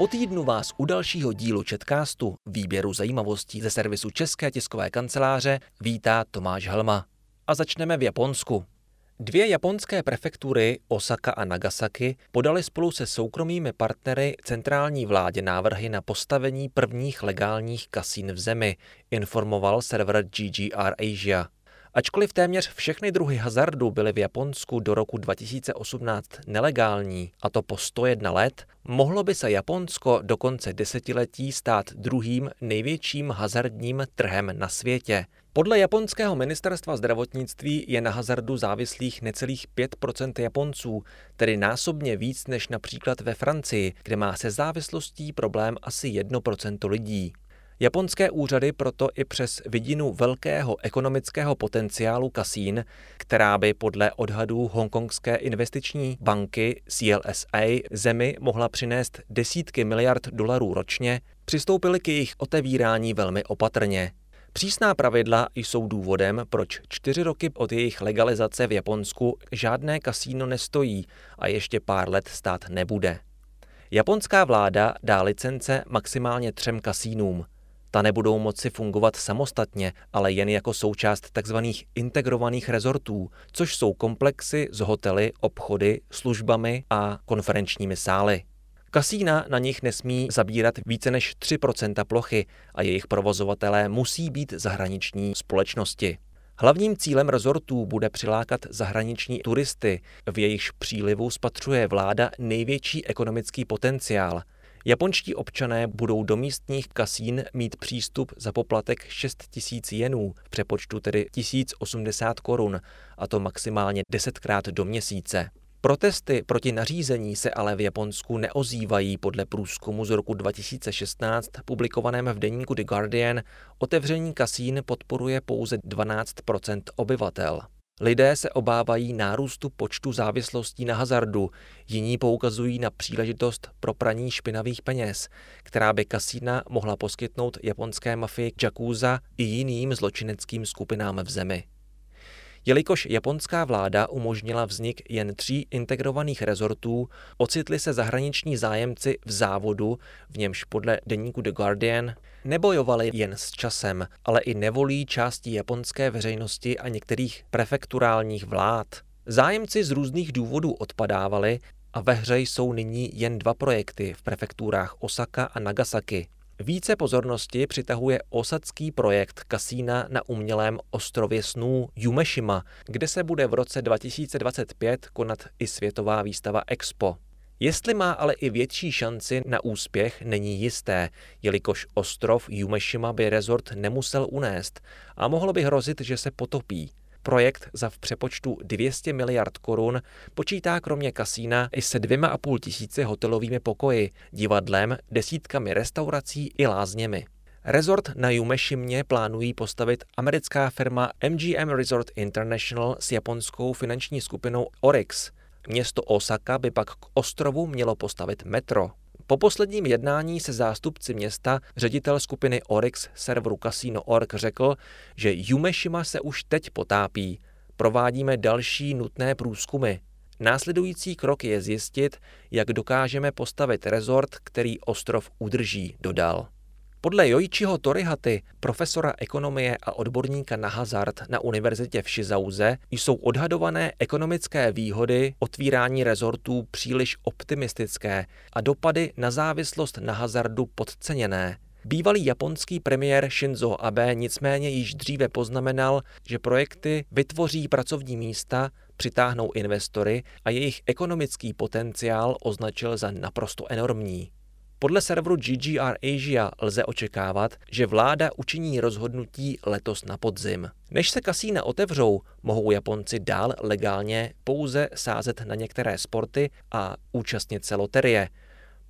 Po týdnu vás u dalšího dílu Četkástu, výběru zajímavostí ze servisu České tiskové kanceláře, vítá Tomáš Helma. A začneme v Japonsku. Dvě japonské prefektury, Osaka a Nagasaki, podali spolu se soukromými partnery centrální vládě návrhy na postavení prvních legálních kasín v zemi, informoval server GGR Asia. Ačkoliv téměř všechny druhy hazardu byly v Japonsku do roku 2018 nelegální, a to po 101 let, mohlo by se Japonsko do konce desetiletí stát druhým největším hazardním trhem na světě. Podle japonského ministerstva zdravotnictví je na hazardu závislých necelých 5% Japonců, tedy násobně víc než například ve Francii, kde má se závislostí problém asi 1% lidí. Japonské úřady proto i přes vidinu velkého ekonomického potenciálu kasín, která by podle odhadů hongkongské investiční banky CLSA zemi mohla přinést desítky miliard dolarů ročně, přistoupili k jejich otevírání velmi opatrně. Přísná pravidla jsou důvodem, proč čtyři roky od jejich legalizace v Japonsku žádné kasíno nestojí a ještě pár let stát nebude. Japonská vláda dá licence maximálně třem kasínům – ta nebudou moci fungovat samostatně, ale jen jako součást tzv. integrovaných rezortů, což jsou komplexy s hotely, obchody, službami a konferenčními sály. Kasína na nich nesmí zabírat více než 3% plochy a jejich provozovatelé musí být zahraniční společnosti. Hlavním cílem rezortů bude přilákat zahraniční turisty, v jejichž přílivu spatřuje vláda největší ekonomický potenciál – Japonští občané budou do místních kasín mít přístup za poplatek 6 tisíc jenů, v přepočtu tedy 1080 korun, a to maximálně 10krát do měsíce. Protesty proti nařízení se ale v Japonsku neozývají podle průzkumu z roku 2016 publikovaném v deníku The Guardian. Otevření kasín podporuje pouze 12% obyvatel. Lidé se obávají nárůstu počtu závislostí na hazardu, jiní poukazují na příležitost pro praní špinavých peněz, která by kasína mohla poskytnout japonské mafii Jakuza i jiným zločineckým skupinám v zemi. Jelikož japonská vláda umožnila vznik jen tří integrovaných rezortů, ocitli se zahraniční zájemci v závodu, v němž podle deníku The Guardian nebojovali jen s časem, ale i nevolí části japonské veřejnosti a některých prefekturálních vlád. Zájemci z různých důvodů odpadávali a ve hře jsou nyní jen dva projekty v prefekturách Osaka a Nagasaki. Více pozornosti přitahuje osadský projekt kasína na umělém ostrově snů Jumeshima, kde se bude v roce 2025 konat i světová výstava Expo. Jestli má ale i větší šanci na úspěch, není jisté, jelikož ostrov Jumeshima by rezort nemusel unést a mohlo by hrozit, že se potopí. Projekt za v přepočtu 200 miliard korun počítá kromě kasína i se dvěma a půl tisíci hotelovými pokoji, divadlem, desítkami restaurací i lázněmi. Rezort na Jumešimě plánují postavit americká firma MGM Resort International s japonskou finanční skupinou Orix. Město Osaka by pak k ostrovu mělo postavit metro. Po posledním jednání se zástupci města ředitel skupiny Orix serveru Casino.org řekl, že Jumeshima se už teď potápí. Provádíme další nutné průzkumy. Následující krok je zjistit, jak dokážeme postavit rezort, který ostrov udrží, dodal. Podle Joichiho Torihaty, profesora ekonomie a odborníka na hazard na univerzitě v Shizauze, jsou odhadované ekonomické výhody otvírání rezortů příliš optimistické a dopady na závislost na hazardu podceněné. Bývalý japonský premiér Shinzo Abe nicméně již dříve poznamenal, že projekty vytvoří pracovní místa, přitáhnou investory a jejich ekonomický potenciál označil za naprosto enormní. Podle serveru GGR Asia lze očekávat, že vláda učiní rozhodnutí letos na podzim. Než se kasína otevřou, mohou Japonci dál legálně pouze sázet na některé sporty a účastnit se loterie.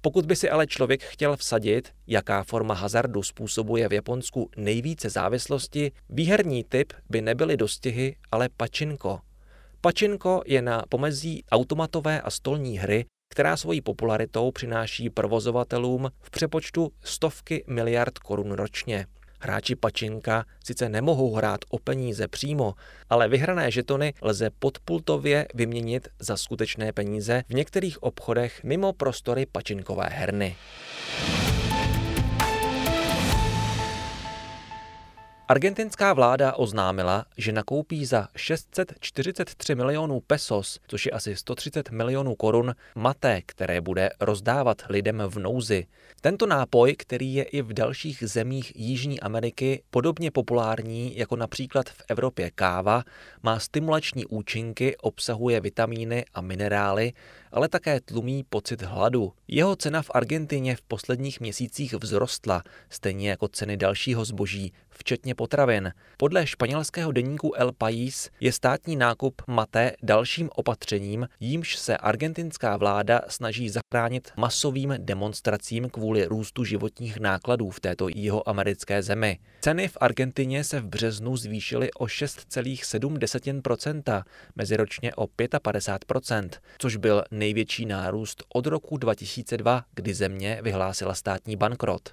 Pokud by si ale člověk chtěl vsadit, jaká forma hazardu způsobuje v Japonsku nejvíce závislosti, výherní typ by nebyly dostihy, ale pačinko. Pačinko je na pomezí automatové a stolní hry která svojí popularitou přináší provozovatelům v přepočtu stovky miliard korun ročně. Hráči pačinka sice nemohou hrát o peníze přímo, ale vyhrané žetony lze podpultově vyměnit za skutečné peníze v některých obchodech mimo prostory pačinkové herny. Argentinská vláda oznámila, že nakoupí za 643 milionů pesos, což je asi 130 milionů korun, maté, které bude rozdávat lidem v nouzi. Tento nápoj, který je i v dalších zemích Jižní Ameriky podobně populární jako například v Evropě káva, má stimulační účinky, obsahuje vitamíny a minerály, ale také tlumí pocit hladu. Jeho cena v Argentině v posledních měsících vzrostla, stejně jako ceny dalšího zboží, včetně potravin. Podle španělského deníku El País je státní nákup maté dalším opatřením, jímž se argentinská vláda snaží zachránit masovým demonstracím kvůli růstu životních nákladů v této jihoamerické zemi. Ceny v Argentině se v březnu zvýšily o 6,7%, meziročně o 55%, což byl největší nárůst od roku 2002, kdy země vyhlásila státní bankrot.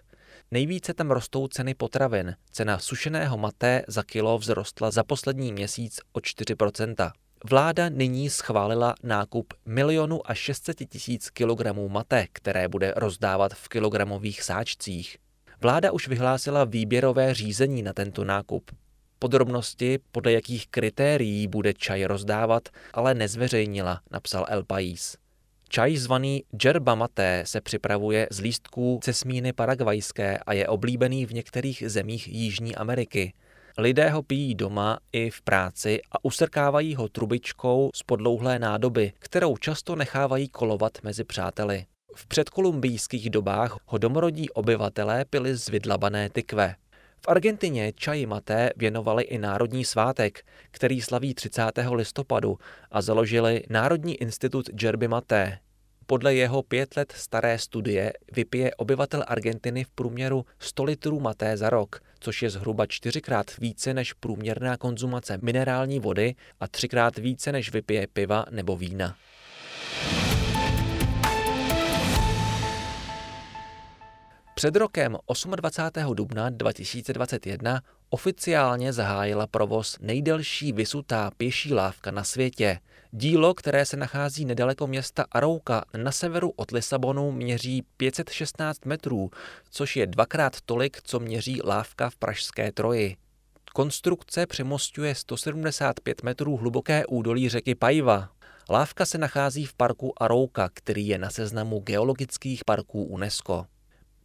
Nejvíce tam rostou ceny potravin. Cena sušeného maté za kilo vzrostla za poslední měsíc o 4%. Vláda nyní schválila nákup milionu a 600 tisíc kilogramů mate, které bude rozdávat v kilogramových sáčcích. Vláda už vyhlásila výběrové řízení na tento nákup. Podrobnosti, podle jakých kritérií bude čaj rozdávat, ale nezveřejnila, napsal El País. Čaj zvaný Džerba Maté se připravuje z lístků cesmíny paragvajské a je oblíbený v některých zemích Jižní Ameriky. Lidé ho pijí doma i v práci a usrkávají ho trubičkou z podlouhlé nádoby, kterou často nechávají kolovat mezi přáteli. V předkolumbijských dobách ho domorodí obyvatelé pili z vydlabané tykve. V Argentině čaji maté věnovali i národní svátek, který slaví 30. listopadu a založili Národní institut Džerby Maté. Podle jeho pět let staré studie vypije obyvatel Argentiny v průměru 100 litrů maté za rok, což je zhruba čtyřikrát více než průměrná konzumace minerální vody a třikrát více než vypije piva nebo vína. Před rokem 28. dubna 2021 oficiálně zahájila provoz nejdelší vysutá pěší lávka na světě. Dílo, které se nachází nedaleko města Arouka na severu od Lisabonu, měří 516 metrů, což je dvakrát tolik, co měří lávka v Pražské Troji. Konstrukce přemostuje 175 metrů hluboké údolí řeky Pajva. Lávka se nachází v parku Arouka, který je na seznamu geologických parků UNESCO.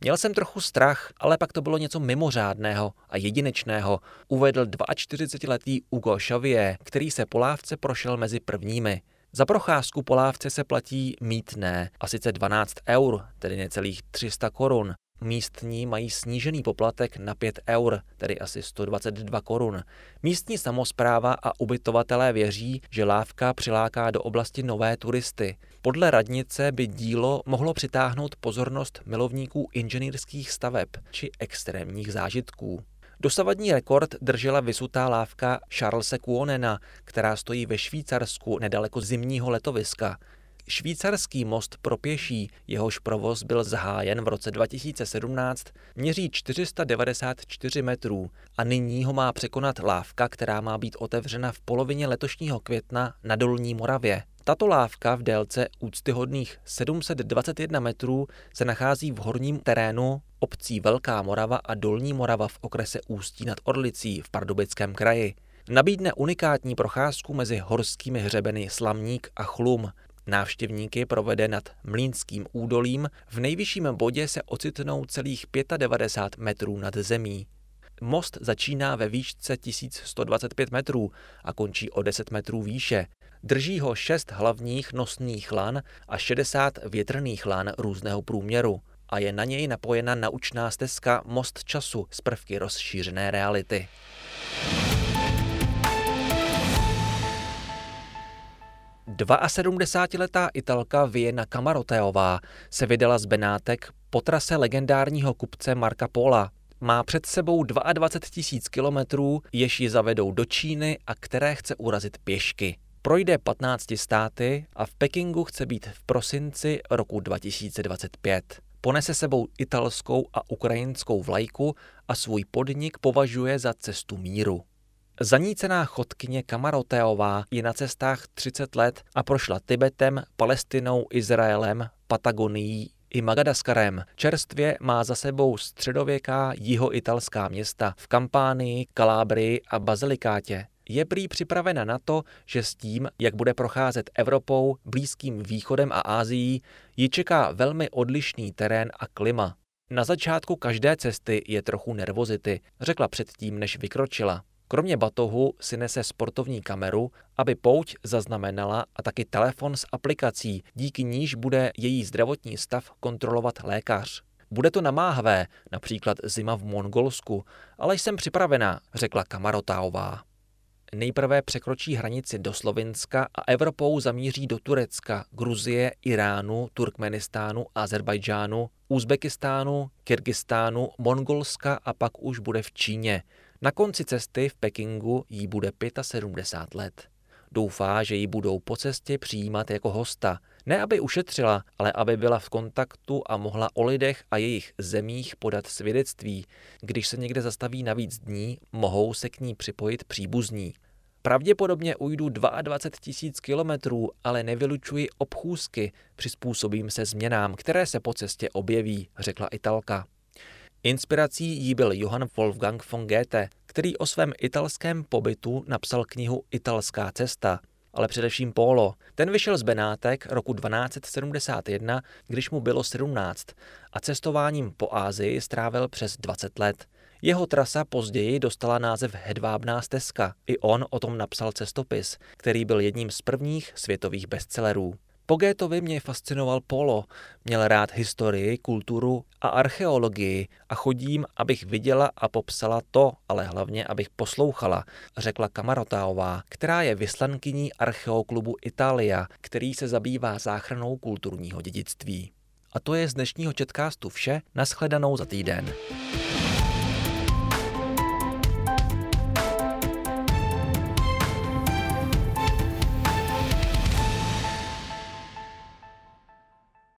Měl jsem trochu strach, ale pak to bylo něco mimořádného a jedinečného, uvedl 42-letý Hugo Xavier, který se po lávce prošel mezi prvními. Za procházku po lávce se platí mítné, a sice 12 eur, tedy necelých 300 korun. Místní mají snížený poplatek na 5 eur, tedy asi 122 korun. Místní samozpráva a ubytovatelé věří, že lávka přiláká do oblasti nové turisty. Podle radnice by dílo mohlo přitáhnout pozornost milovníků inženýrských staveb či extrémních zážitků. Dosavadní rekord držela vysutá lávka Charlesa Kuonena, která stojí ve Švýcarsku nedaleko zimního letoviska. Švýcarský most pro pěší, jehož provoz byl zahájen v roce 2017, měří 494 metrů a nyní ho má překonat lávka, která má být otevřena v polovině letošního května na Dolní Moravě. Tato lávka v délce úctyhodných 721 metrů se nachází v horním terénu obcí Velká Morava a Dolní Morava v okrese Ústí nad Orlicí v Pardubickém kraji. Nabídne unikátní procházku mezi horskými hřebeny Slamník a Chlum. Návštěvníky provede nad Mlínským údolím, v nejvyšším bodě se ocitnou celých 95 metrů nad zemí. Most začíná ve výšce 1125 metrů a končí o 10 metrů výše. Drží ho šest hlavních nosných lan a 60 větrných lan různého průměru a je na něj napojena naučná stezka Most času z prvky rozšířené reality. 72-letá italka Viena Kamaroteová se vydala z Benátek po trase legendárního kupce Marka Pola. Má před sebou 22 tisíc kilometrů, jež ji zavedou do Číny a které chce urazit pěšky. Projde 15 státy a v Pekingu chce být v prosinci roku 2025. Ponese sebou italskou a ukrajinskou vlajku a svůj podnik považuje za cestu míru. Zanícená chodkyně Kamaroteová je na cestách 30 let a prošla Tibetem, Palestinou, Izraelem, Patagonií i Madagaskarem. Čerstvě má za sebou středověká jihoitalská města v Kampánii, Kalábrii a Bazilikátě. Je prý připravena na to, že s tím, jak bude procházet Evropou, Blízkým východem a Ázií, ji čeká velmi odlišný terén a klima. Na začátku každé cesty je trochu nervozity, řekla předtím, než vykročila. Kromě batohu si nese sportovní kameru, aby pouť zaznamenala a taky telefon s aplikací, díky níž bude její zdravotní stav kontrolovat lékař. Bude to namáhavé, například zima v Mongolsku, ale jsem připravená, řekla Kamarotáová. Nejprve překročí hranici do Slovinska a Evropou zamíří do Turecka, Gruzie, Iránu, Turkmenistánu, Azerbajdžánu, Uzbekistánu, Kyrgyzstánu, Mongolska a pak už bude v Číně. Na konci cesty v Pekingu jí bude 75 let. Doufá, že ji budou po cestě přijímat jako hosta. Ne, aby ušetřila, ale aby byla v kontaktu a mohla o lidech a jejich zemích podat svědectví. Když se někde zastaví na víc dní, mohou se k ní připojit příbuzní. Pravděpodobně ujdu 22 tisíc kilometrů, ale nevylučuji obchůzky, přizpůsobím se změnám, které se po cestě objeví, řekla Italka. Inspirací jí byl Johann Wolfgang von Goethe, který o svém italském pobytu napsal knihu Italská cesta, ale především Polo. Ten vyšel z Benátek roku 1271, když mu bylo 17 a cestováním po Ázii strávil přes 20 let. Jeho trasa později dostala název Hedvábná stezka. I on o tom napsal cestopis, který byl jedním z prvních světových bestsellerů. Po Gétovi mě fascinoval polo. Měl rád historii, kulturu a archeologii a chodím, abych viděla a popsala to, ale hlavně, abych poslouchala, řekla Kamarotáová, která je vyslankyní archeoklubu Italia, který se zabývá záchranou kulturního dědictví. A to je z dnešního četkástu vše, nashledanou za týden.